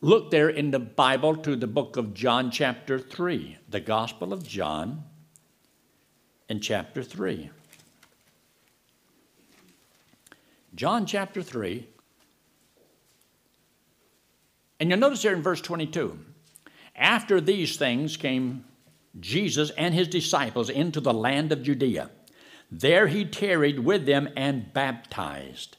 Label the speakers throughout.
Speaker 1: look there in the Bible to the book of John, chapter 3, the Gospel of John, in chapter 3. John chapter 3. And you'll notice there in verse 22 after these things came Jesus and his disciples into the land of Judea. There he tarried with them and baptized.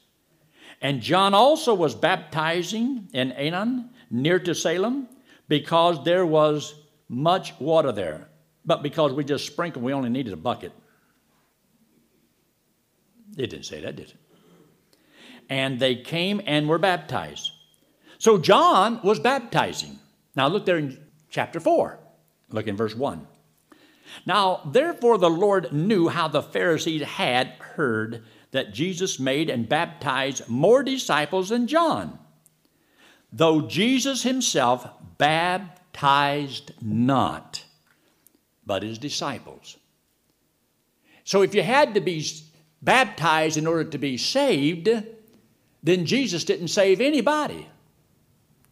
Speaker 1: And John also was baptizing in Aenon, near to Salem, because there was much water there. But because we just sprinkled, we only needed a bucket. It didn't say that, did it? And they came and were baptized. So John was baptizing. Now look there in chapter 4. Look in verse 1. Now, therefore, the Lord knew how the Pharisees had heard that Jesus made and baptized more disciples than John, though Jesus himself baptized not, but his disciples. So, if you had to be baptized in order to be saved, then Jesus didn't save anybody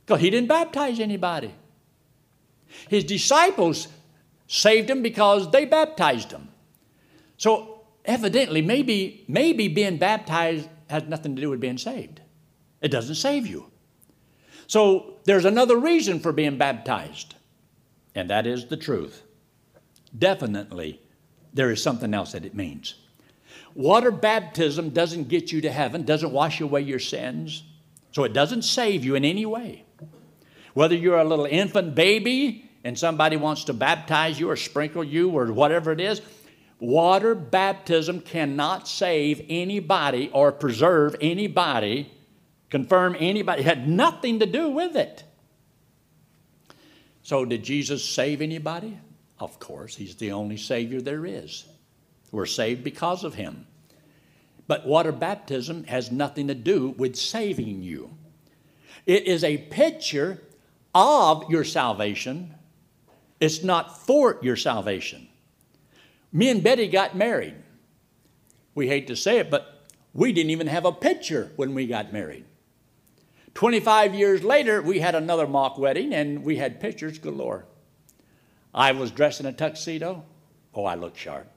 Speaker 1: because he didn't baptize anybody. His disciples saved him because they baptized him. So evidently, maybe, maybe being baptized has nothing to do with being saved. It doesn't save you. So there's another reason for being baptized, and that is the truth. Definitely, there is something else that it means. Water baptism doesn't get you to heaven, doesn't wash away your sins, so it doesn't save you in any way. Whether you're a little infant baby and somebody wants to baptize you or sprinkle you or whatever it is, water baptism cannot save anybody or preserve anybody, confirm anybody. It had nothing to do with it. So, did Jesus save anybody? Of course, He's the only Savior there is. We're saved because of Him. But water baptism has nothing to do with saving you. It is a picture of your salvation, it's not for your salvation. Me and Betty got married. We hate to say it, but we didn't even have a picture when we got married. 25 years later, we had another mock wedding and we had pictures galore. I was dressed in a tuxedo. Oh, I looked sharp.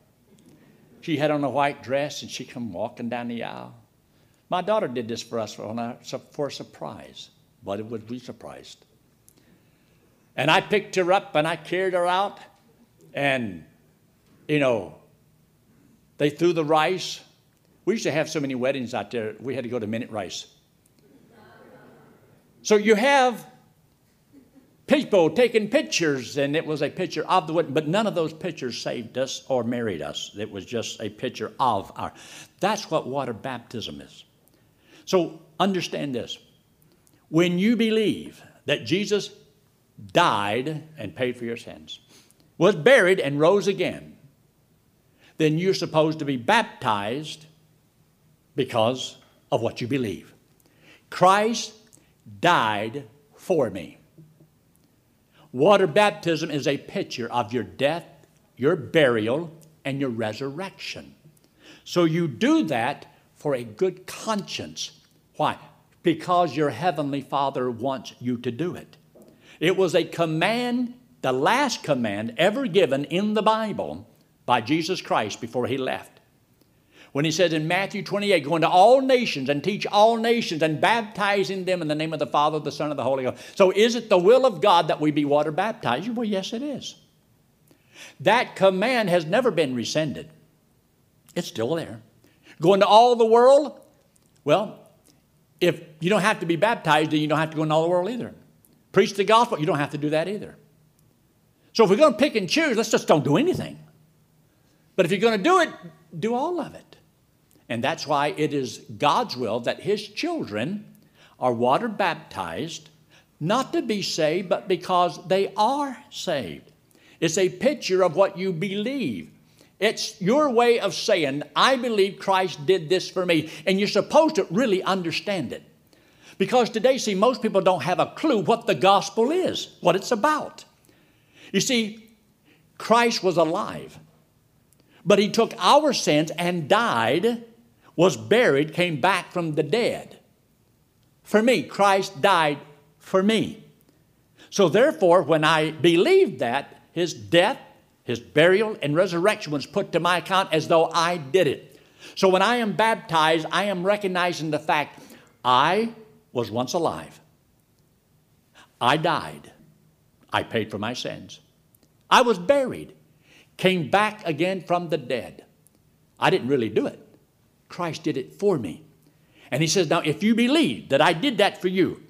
Speaker 1: She had on a white dress and she come walking down the aisle. My daughter did this for us for, for a surprise, but it was we surprised. And I picked her up and I carried her out. And, you know, they threw the rice. We used to have so many weddings out there, we had to go to minute rice. So you have people taking pictures, and it was a picture of the wedding, but none of those pictures saved us or married us. It was just a picture of our. That's what water baptism is. So understand this. When you believe that Jesus died and paid for your sins, was buried and rose again, then you're supposed to be baptized because of what you believe. Christ died for me. Water baptism is a picture of your death, your burial, and your resurrection. So you do that for a good conscience. Why? Because your heavenly Father wants you to do it. It was a command, the last command ever given in the Bible by Jesus Christ before he left. When he says in Matthew 28, go into all nations and teach all nations and baptizing them in the name of the Father, the Son, and the Holy Ghost. So is it the will of God that we be water baptized? Well, yes, it is. That command has never been rescinded. It's still there. Go into all the world? Well, if you don't have to be baptized, then you don't have to go into all the world either. Preach the gospel, you don't have to do that either. So if we're going to pick and choose, let's just don't do anything. But if you're going to do it, do all of it. And that's why it is God's will that His children are water baptized, not to be saved, but because they are saved. It's a picture of what you believe. It's your way of saying, I believe Christ did this for me. And you're supposed to really understand it. Because today, see, most people don't have a clue what the gospel is, what it's about. You see, Christ was alive, but he took our sins and died, was buried, came back from the dead. For me, Christ died for me. So therefore, when I believed that, his death, his burial, and resurrection was put to my account as though I did it. So when I am baptized, I am recognizing the fact I was once alive. I died. I paid for my sins. I was buried, came back again from the dead. I didn't really do it. Christ did it for me. And he says, Now, if you believe that I did that for you,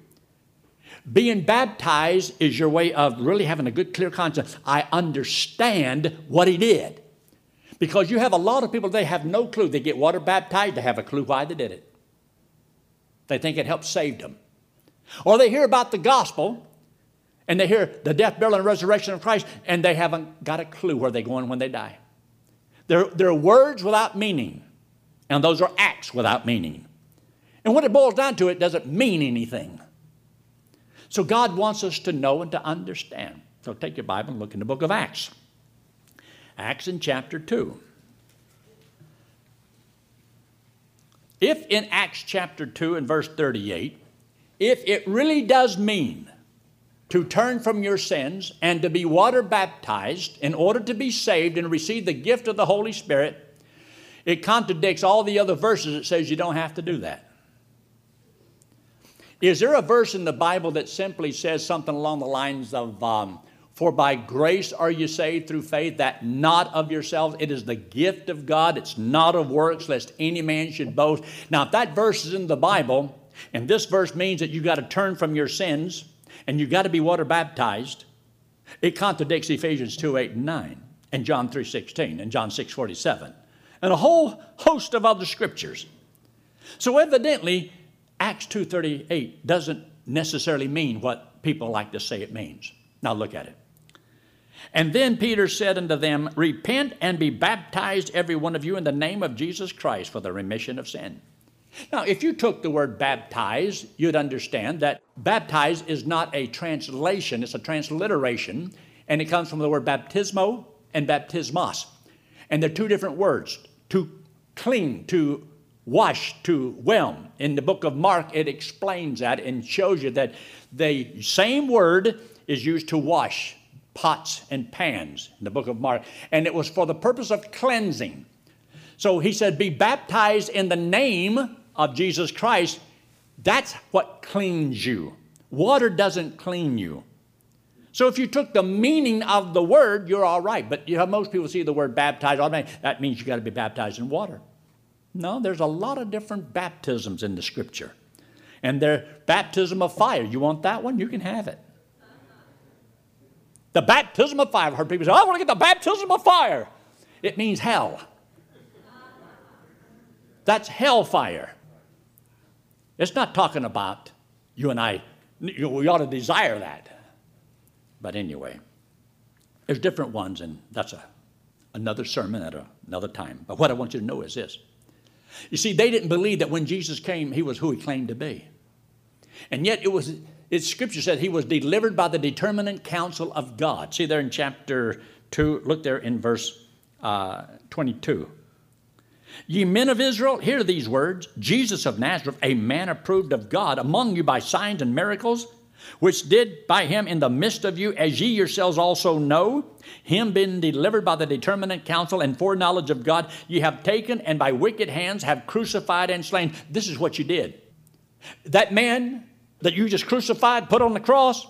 Speaker 1: being baptized is your way of really having a good, clear conscience. I understand what he did. Because you have a lot of people, they have no clue. They get water baptized, they have a clue why they did it. They think it helped save them. Or they hear about the gospel and they hear the death, burial, and resurrection of Christ, and they haven't got a clue where they're going when they die. They're, they're words without meaning, and those are acts without meaning. And when it boils down to it, doesn't mean anything. So God wants us to know and to understand. So take your Bible and look in the book of Acts. Acts in chapter 2. If in Acts chapter 2 and verse 38, if it really does mean to turn from your sins and to be water baptized in order to be saved and receive the gift of the Holy Spirit, it contradicts all the other verses that says you don't have to do that. Is there a verse in the Bible that simply says something along the lines of, um, For by grace are you saved through faith, that not of yourselves, it is the gift of God, it's not of works, lest any man should boast. Now, if that verse is in the Bible, and this verse means that you've got to turn from your sins and you've got to be water baptized, it contradicts Ephesians 2 8 and 9, and John 3 16, and John 6 47, and a whole host of other scriptures. So, evidently, Acts 2.38 doesn't necessarily mean what people like to say it means. Now look at it. And then Peter said unto them, Repent and be baptized, every one of you, in the name of Jesus Christ for the remission of sin. Now, if you took the word baptize, you'd understand that baptize is not a translation, it's a transliteration, and it comes from the word baptismo and baptismos. And they're two different words to clean, to wash to whelm. In the book of Mark, it explains that and shows you that the same word is used to wash pots and pans in the book of Mark, and it was for the purpose of cleansing. So he said, Be baptized in the name of Jesus Christ. That's what cleans you. Water doesn't clean you. So if you took the meaning of the word, you're all right. But you know, most people see the word baptized, that means you got to be baptized in water. No, there's a lot of different baptisms in the scripture. And they're baptism of fire. You want that one? You can have it. The baptism of fire. I've heard people say, oh, I want to get the baptism of fire. It means hell. That's hellfire. It's not talking about you and I, we ought to desire that. But anyway, there's different ones, and that's a, another sermon at a, another time. But what I want you to know is this you see, they didn't believe that when Jesus came, he was who he claimed to be. And yet it was, it's scripture said he was delivered by the determinate counsel of God. See there in chapter 2, look there in verse uh, 22. Ye men of Israel, hear these words Jesus of Nazareth, a man approved of God among you by signs and miracles which did by him in the midst of you, as ye yourselves also know, him being delivered by the determinate counsel and foreknowledge of God, ye have taken and by wicked hands have crucified and slain. This is what you did. That man that you just crucified, put on the cross,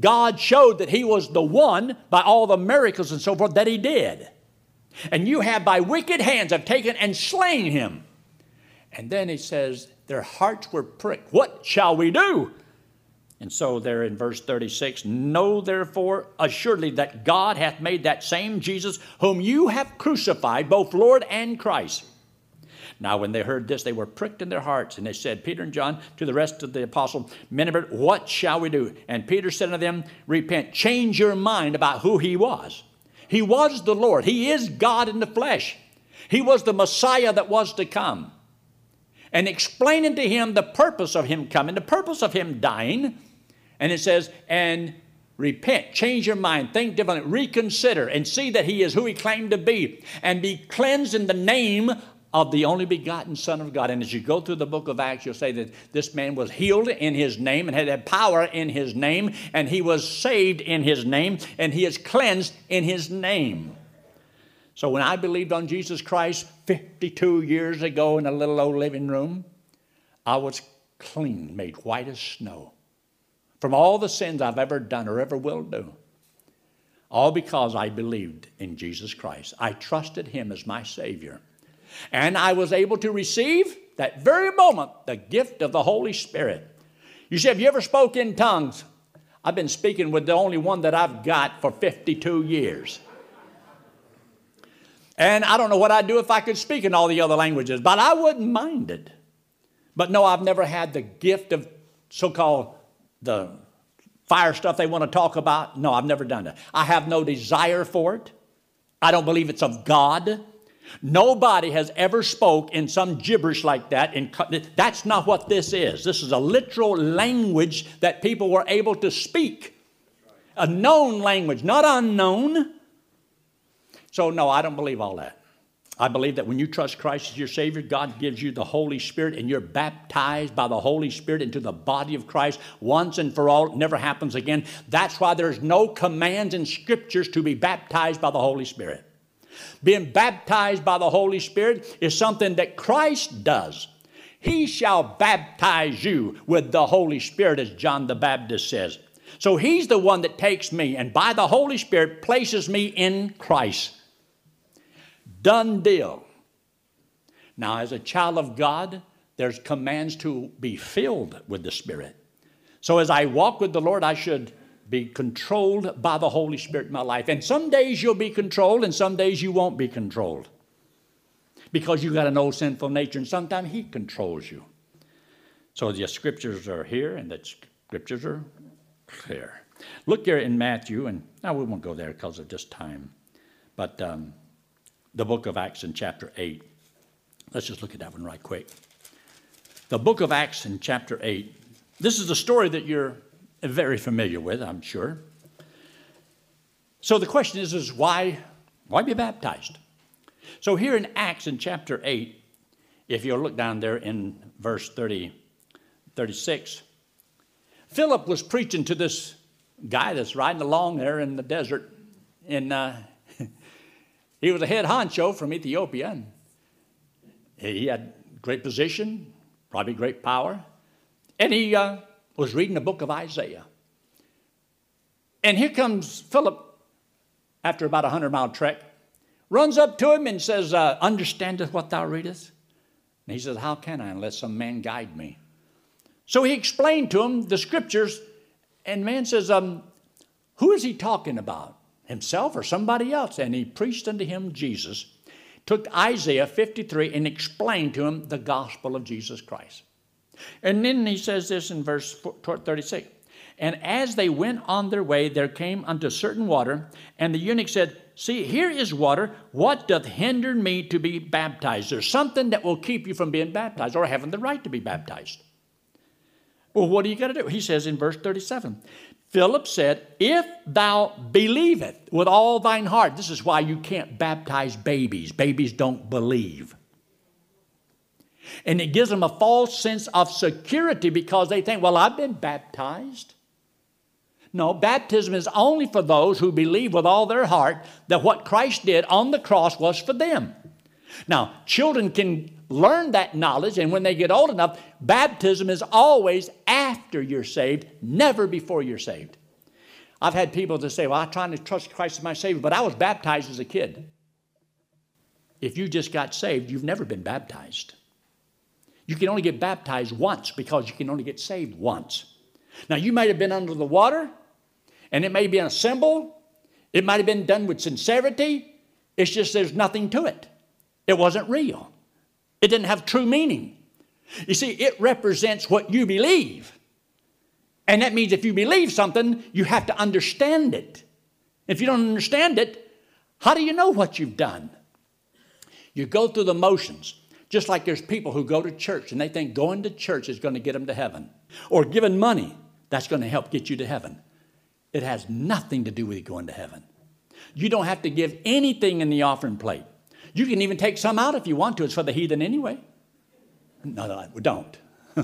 Speaker 1: God showed that he was the one by all the miracles and so forth that he did. And you have by wicked hands have taken and slain him. And then he says, Their hearts were pricked. What shall we do? And so, there in verse 36, know therefore assuredly that God hath made that same Jesus, whom you have crucified, both Lord and Christ. Now, when they heard this, they were pricked in their hearts, and they said, Peter and John, to the rest of the apostles, Men of what shall we do? And Peter said unto them, Repent, change your mind about who he was. He was the Lord, he is God in the flesh. He was the Messiah that was to come. And explaining to him the purpose of him coming, the purpose of him dying, and it says, and repent, change your mind, think differently, reconsider, and see that he is who he claimed to be, and be cleansed in the name of the only begotten Son of God. And as you go through the book of Acts, you'll say that this man was healed in his name and had power in his name, and he was saved in his name, and he is cleansed in his name. So when I believed on Jesus Christ 52 years ago in a little old living room, I was clean, made white as snow from all the sins I've ever done or ever will do. All because I believed in Jesus Christ. I trusted Him as my Savior. And I was able to receive that very moment the gift of the Holy Spirit. You say, Have you ever spoken in tongues? I've been speaking with the only one that I've got for 52 years. And I don't know what I'd do if I could speak in all the other languages, but I wouldn't mind it. But no, I've never had the gift of so called the fire stuff they want to talk about. No, I've never done that. I have no desire for it. I don't believe it's of God. Nobody has ever spoke in some gibberish like that. In, that's not what this is. This is a literal language that people were able to speak. A known language, not unknown. So, no, I don't believe all that. I believe that when you trust Christ as your Savior, God gives you the Holy Spirit and you're baptized by the Holy Spirit into the body of Christ once and for all. It never happens again. That's why there's no commands in Scriptures to be baptized by the Holy Spirit. Being baptized by the Holy Spirit is something that Christ does. He shall baptize you with the Holy Spirit, as John the Baptist says. So he's the one that takes me and by the Holy Spirit places me in Christ. Done deal. Now, as a child of God, there's commands to be filled with the Spirit. So as I walk with the Lord, I should be controlled by the Holy Spirit in my life. And some days you'll be controlled, and some days you won't be controlled. Because you got an old sinful nature, and sometimes He controls you. So the scriptures are here, and the scriptures are clear. Look here in Matthew, and now we won't go there because of just time. But um, the book of Acts in chapter 8. Let's just look at that one right quick. The book of Acts in chapter 8. This is a story that you're very familiar with, I'm sure. So the question is, is why, why be baptized? So here in Acts in chapter 8, if you'll look down there in verse 30, 36, Philip was preaching to this guy that's riding along there in the desert in, uh, he was a head honcho from Ethiopia. And he had great position, probably great power. And he uh, was reading the book of Isaiah. And here comes Philip, after about a hundred mile trek, runs up to him and says, uh, Understandeth what thou readest? And he says, How can I unless some man guide me? So he explained to him the scriptures, and man says, um, Who is he talking about? Himself or somebody else. And he preached unto him Jesus, took Isaiah 53 and explained to him the gospel of Jesus Christ. And then he says this in verse 36 And as they went on their way, there came unto certain water, and the eunuch said, See, here is water. What doth hinder me to be baptized? There's something that will keep you from being baptized or having the right to be baptized. Well, what are you going to do? He says in verse 37 Philip said, If thou believeth with all thine heart, this is why you can't baptize babies. Babies don't believe. And it gives them a false sense of security because they think, well, I've been baptized. No, baptism is only for those who believe with all their heart that what Christ did on the cross was for them. Now, children can learn that knowledge, and when they get old enough, baptism is always after you're saved, never before you're saved. I've had people that say, Well, I'm trying to trust Christ as my Savior, but I was baptized as a kid. If you just got saved, you've never been baptized. You can only get baptized once because you can only get saved once. Now, you might have been under the water, and it may be a symbol, it might have been done with sincerity. It's just there's nothing to it. It wasn't real. It didn't have true meaning. You see, it represents what you believe. And that means if you believe something, you have to understand it. If you don't understand it, how do you know what you've done? You go through the motions. Just like there's people who go to church and they think going to church is going to get them to heaven, or giving money that's going to help get you to heaven. It has nothing to do with going to heaven. You don't have to give anything in the offering plate. You can even take some out if you want to. It's for the heathen anyway. No, no, we don't.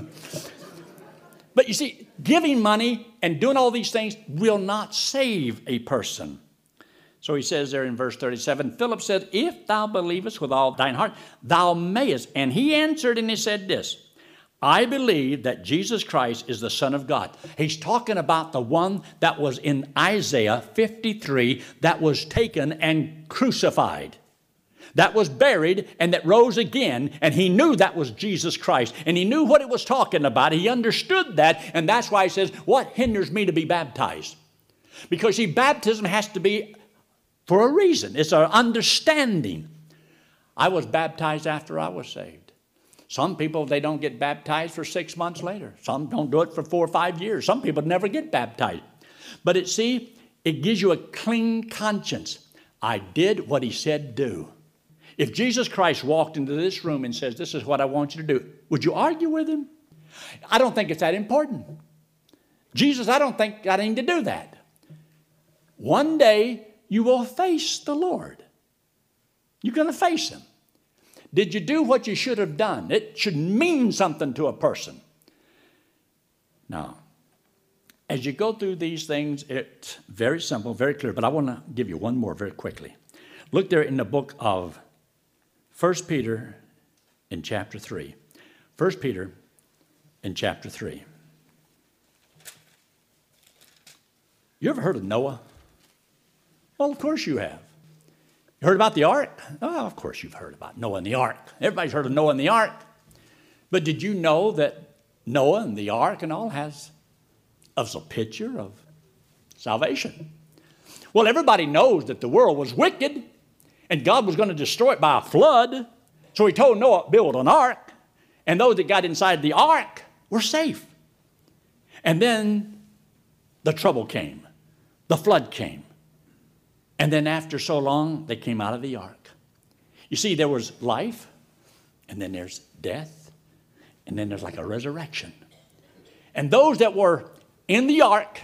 Speaker 1: but you see, giving money and doing all these things will not save a person. So he says there in verse 37 Philip said, If thou believest with all thine heart, thou mayest. And he answered and he said this I believe that Jesus Christ is the Son of God. He's talking about the one that was in Isaiah 53 that was taken and crucified that was buried and that rose again, and he knew that was Jesus Christ, and he knew what it was talking about. He understood that, and that's why he says, What hinders me to be baptized? Because see, baptism has to be for a reason, it's our understanding. I was baptized after I was saved. Some people, they don't get baptized for six months later. Some don't do it for four or five years. Some people never get baptized. But it, see, it gives you a clean conscience. I did what he said do. If Jesus Christ walked into this room and says, This is what I want you to do, would you argue with him? I don't think it's that important. Jesus, I don't think I need to do that. One day you will face the Lord. You're going to face him. Did you do what you should have done? It should mean something to a person. Now, as you go through these things, it's very simple, very clear, but I want to give you one more very quickly. Look there in the book of 1 Peter in chapter 3. 1 Peter in chapter 3. You ever heard of Noah? Well, of course you have. You heard about the ark? Oh, of course you've heard about Noah and the ark. Everybody's heard of Noah and the ark. But did you know that Noah and the ark and all has us a picture of salvation? Well, everybody knows that the world was wicked and God was going to destroy it by a flood. So he told Noah, build an ark, and those that got inside the ark were safe. And then the trouble came, the flood came. And then after so long, they came out of the ark. You see, there was life, and then there's death, and then there's like a resurrection. And those that were in the ark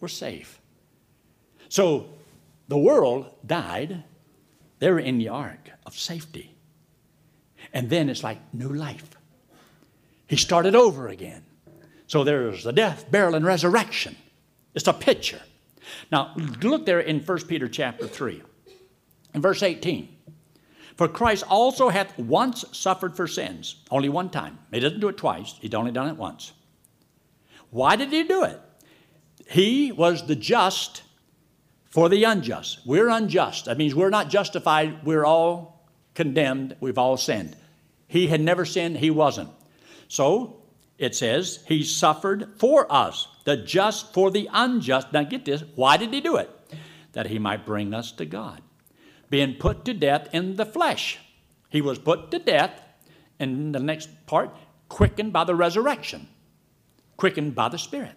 Speaker 1: were safe. So the world died, they were in the ark of safety. And then it's like new life. He started over again. So there's the death, burial, and resurrection. It's a picture. Now, look there in 1 Peter chapter 3, in verse 18. For Christ also hath once suffered for sins, only one time. He doesn't do it twice, he's only done it once. Why did he do it? He was the just for the unjust. We're unjust. That means we're not justified, we're all condemned, we've all sinned. He had never sinned, he wasn't. So it says, He suffered for us, the just for the unjust. Now get this, why did He do it? That He might bring us to God. Being put to death in the flesh. He was put to death, and the next part, quickened by the resurrection, quickened by the Spirit.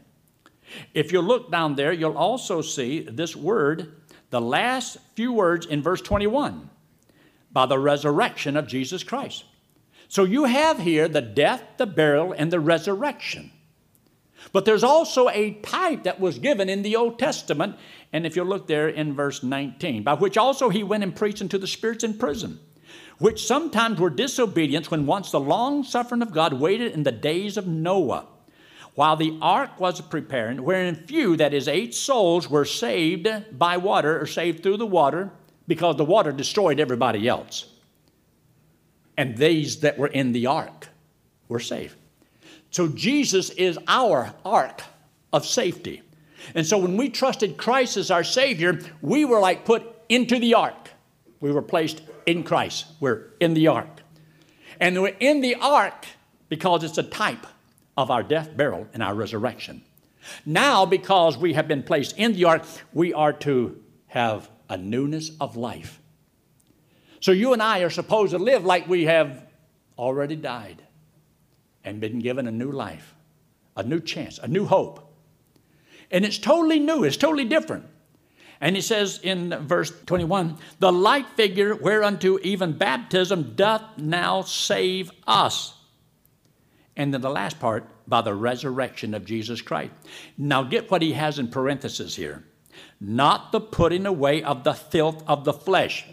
Speaker 1: If you look down there, you'll also see this word, the last few words in verse 21, by the resurrection of Jesus Christ. So you have here the death, the burial, and the resurrection. But there's also a type that was given in the Old Testament, and if you look there in verse 19, by which also he went and preached unto the spirits in prison, which sometimes were disobedience when once the long suffering of God waited in the days of Noah while the ark was preparing, wherein few, that is, eight souls, were saved by water or saved through the water, because the water destroyed everybody else. And these that were in the ark were saved. So Jesus is our ark of safety. And so when we trusted Christ as our Savior, we were like put into the ark. We were placed in Christ. We're in the ark. And we're in the ark because it's a type of our death, burial, and our resurrection. Now, because we have been placed in the ark, we are to have a newness of life. So you and I are supposed to live like we have already died and been given a new life, a new chance, a new hope. And it's totally new, it's totally different. And he says in verse 21 the like figure whereunto even baptism doth now save us and then the last part, by the resurrection of Jesus Christ. Now get what he has in parentheses here. Not the putting away of the filth of the flesh.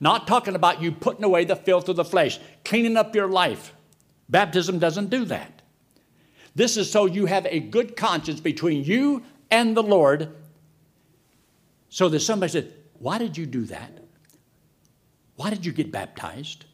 Speaker 1: Not talking about you putting away the filth of the flesh, cleaning up your life. Baptism doesn't do that. This is so you have a good conscience between you and the Lord. So that somebody said, Why did you do that? Why did you get baptized?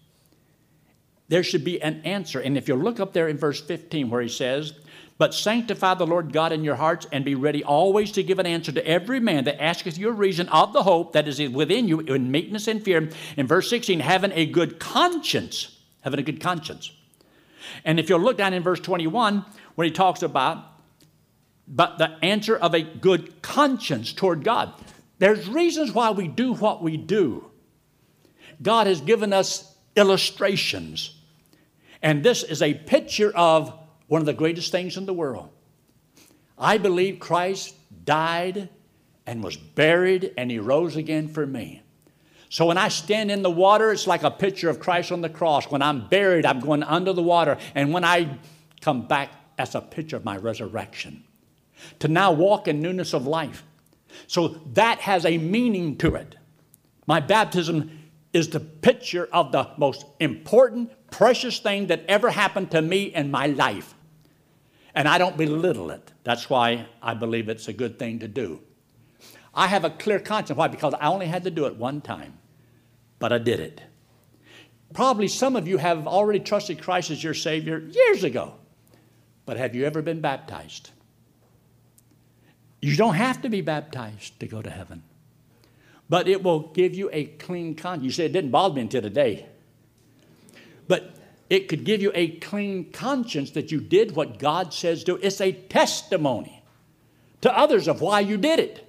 Speaker 1: There should be an answer. And if you look up there in verse 15 where he says, But sanctify the Lord God in your hearts and be ready always to give an answer to every man that asketh you a reason of the hope that is within you in meekness and fear. In verse 16, having a good conscience. Having a good conscience. And if you'll look down in verse 21, when he talks about but the answer of a good conscience toward God. There's reasons why we do what we do. God has given us illustrations. And this is a picture of one of the greatest things in the world. I believe Christ died and was buried and he rose again for me. So when I stand in the water, it's like a picture of Christ on the cross. When I'm buried, I'm going under the water. And when I come back, that's a picture of my resurrection. To now walk in newness of life. So that has a meaning to it. My baptism is the picture of the most important, precious thing that ever happened to me in my life. And I don't belittle it. That's why I believe it's a good thing to do. I have a clear conscience. Why? Because I only had to do it one time, but I did it. Probably some of you have already trusted Christ as your Savior years ago, but have you ever been baptized? You don't have to be baptized to go to heaven but it will give you a clean conscience. You say it didn't bother me until today. But it could give you a clean conscience that you did what God says do. It's a testimony to others of why you did it.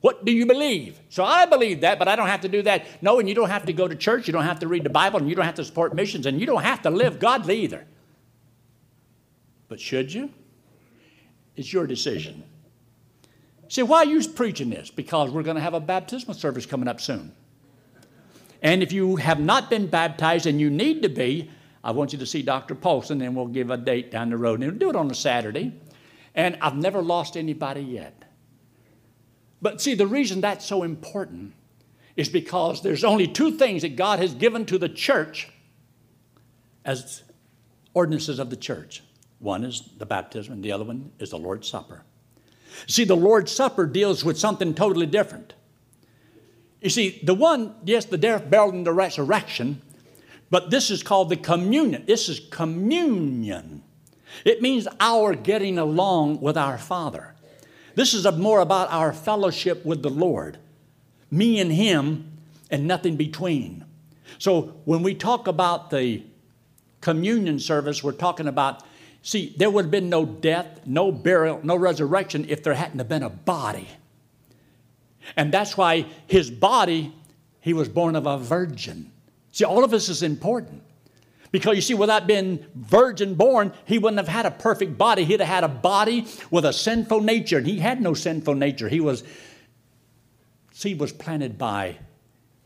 Speaker 1: What do you believe? So I believe that, but I don't have to do that. No, and you don't have to go to church, you don't have to read the Bible, and you don't have to support missions, and you don't have to live godly either. But should you? It's your decision. See, why are you preaching this? Because we're going to have a baptismal service coming up soon. And if you have not been baptized and you need to be, I want you to see Dr. Paulson, and we'll give a date down the road. And we'll do it on a Saturday. And I've never lost anybody yet. But see, the reason that's so important is because there's only two things that God has given to the church as ordinances of the church. One is the baptism, and the other one is the Lord's Supper. See, the Lord's Supper deals with something totally different. You see, the one, yes, the death, burial, and the resurrection, but this is called the communion. This is communion. It means our getting along with our Father. This is more about our fellowship with the Lord, me and Him, and nothing between. So when we talk about the communion service, we're talking about See, there would have been no death, no burial, no resurrection if there hadn't have been a body. And that's why his body, he was born of a virgin. See, all of this is important. Because you see, without being virgin born, he wouldn't have had a perfect body. He'd have had a body with a sinful nature. And he had no sinful nature. He was, seed was planted by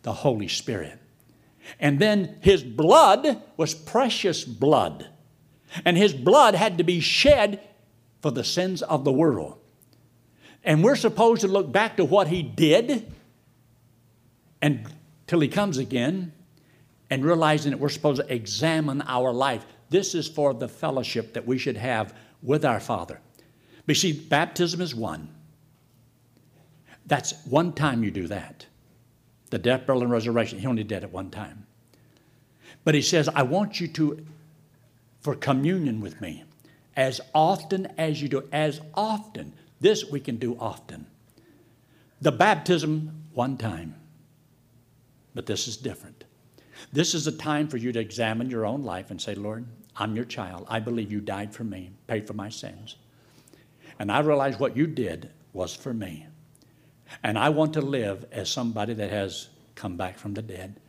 Speaker 1: the Holy Spirit. And then his blood was precious blood. And his blood had to be shed for the sins of the world. And we're supposed to look back to what he did until he comes again and realizing that we're supposed to examine our life. This is for the fellowship that we should have with our Father. But see, baptism is one. That's one time you do that. The death, burial, and resurrection, he only did it one time. But he says, I want you to for communion with me. As often as you do, as often. This we can do often. The baptism, one time. But this is different. This is a time for you to examine your own life and say, Lord, I'm your child. I believe you died for me, paid for my sins. And I realize what you did was for me. And I want to live as somebody that has come back from the dead.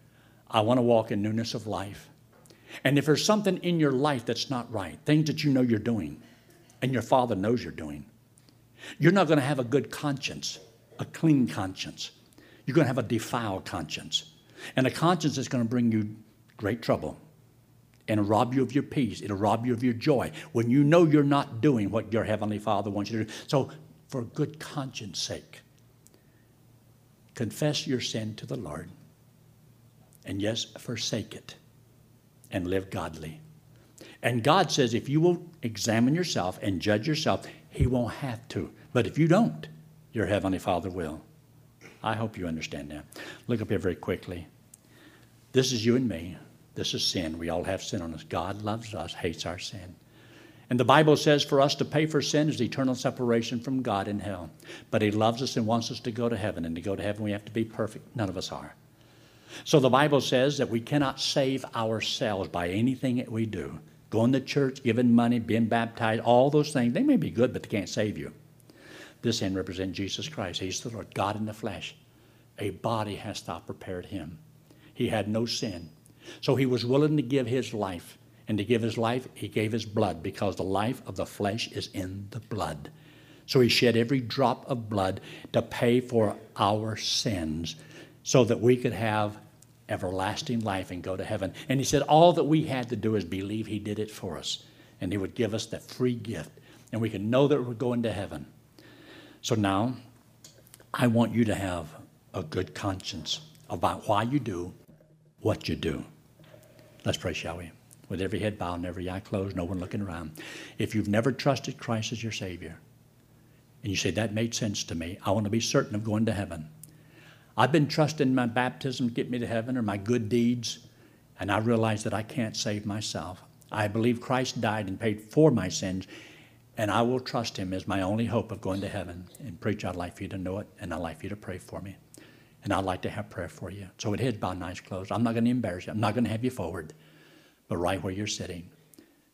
Speaker 1: I want to walk in newness of life. And if there's something in your life that's not right, things that you know you're doing, and your father knows you're doing, you're not going to have a good conscience, a clean conscience. You're going to have a defiled conscience. And a conscience is going to bring you great trouble and rob you of your peace. It'll rob you of your joy when you know you're not doing what your Heavenly Father wants you to do. So, for good conscience sake, confess your sin to the Lord and yes, forsake it and live godly. And God says if you will examine yourself and judge yourself, He won't have to. But if you don't, your Heavenly Father will. I hope you understand that. Look up here very quickly. This is you and me. This is sin. We all have sin on us. God loves us, hates our sin. And the Bible says for us to pay for sin is eternal separation from God in hell. But He loves us and wants us to go to heaven. And to go to heaven, we have to be perfect. None of us are. So the Bible says that we cannot save ourselves by anything that we do. Going to church, giving money, being baptized, all those things, they may be good, but they can't save you. This end represents Jesus Christ. He's the Lord, God in the flesh. A body has thou prepared him. He had no sin. So he was willing to give his life. And to give his life, he gave his blood because the life of the flesh is in the blood. So he shed every drop of blood to pay for our sins so that we could have everlasting life and go to heaven. And he said all that we had to do is believe he did it for us. And he would give us that free gift. And we can know that we're going to heaven. So now, I want you to have a good conscience about why you do what you do. Let's pray, shall we? With every head bowed and every eye closed, no one looking around. If you've never trusted Christ as your Savior, and you say, that made sense to me, I want to be certain of going to heaven. I've been trusting my baptism to get me to heaven or my good deeds, and I realize that I can't save myself. I believe Christ died and paid for my sins, and I will trust him as my only hope of going to heaven. And preach, I'd like for you to know it, and I'd like for you to pray for me. And I'd like to have prayer for you. So with head and eyes closed, I'm not going to embarrass you. I'm not going to have you forward, but right where you're sitting.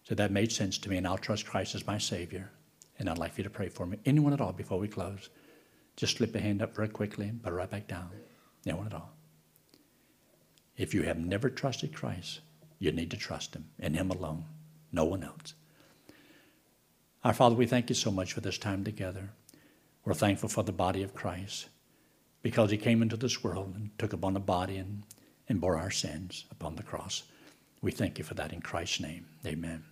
Speaker 1: So that made sense to me, and I'll trust Christ as my Savior. And I'd like for you to pray for me. Anyone at all before we close? Just slip a hand up very quickly, but right back down. No one at all. If you have never trusted Christ, you need to trust Him and Him alone, no one else. Our Father, we thank you so much for this time together. We're thankful for the body of Christ because he came into this world and took upon the body and, and bore our sins upon the cross. We thank you for that in Christ's name. Amen.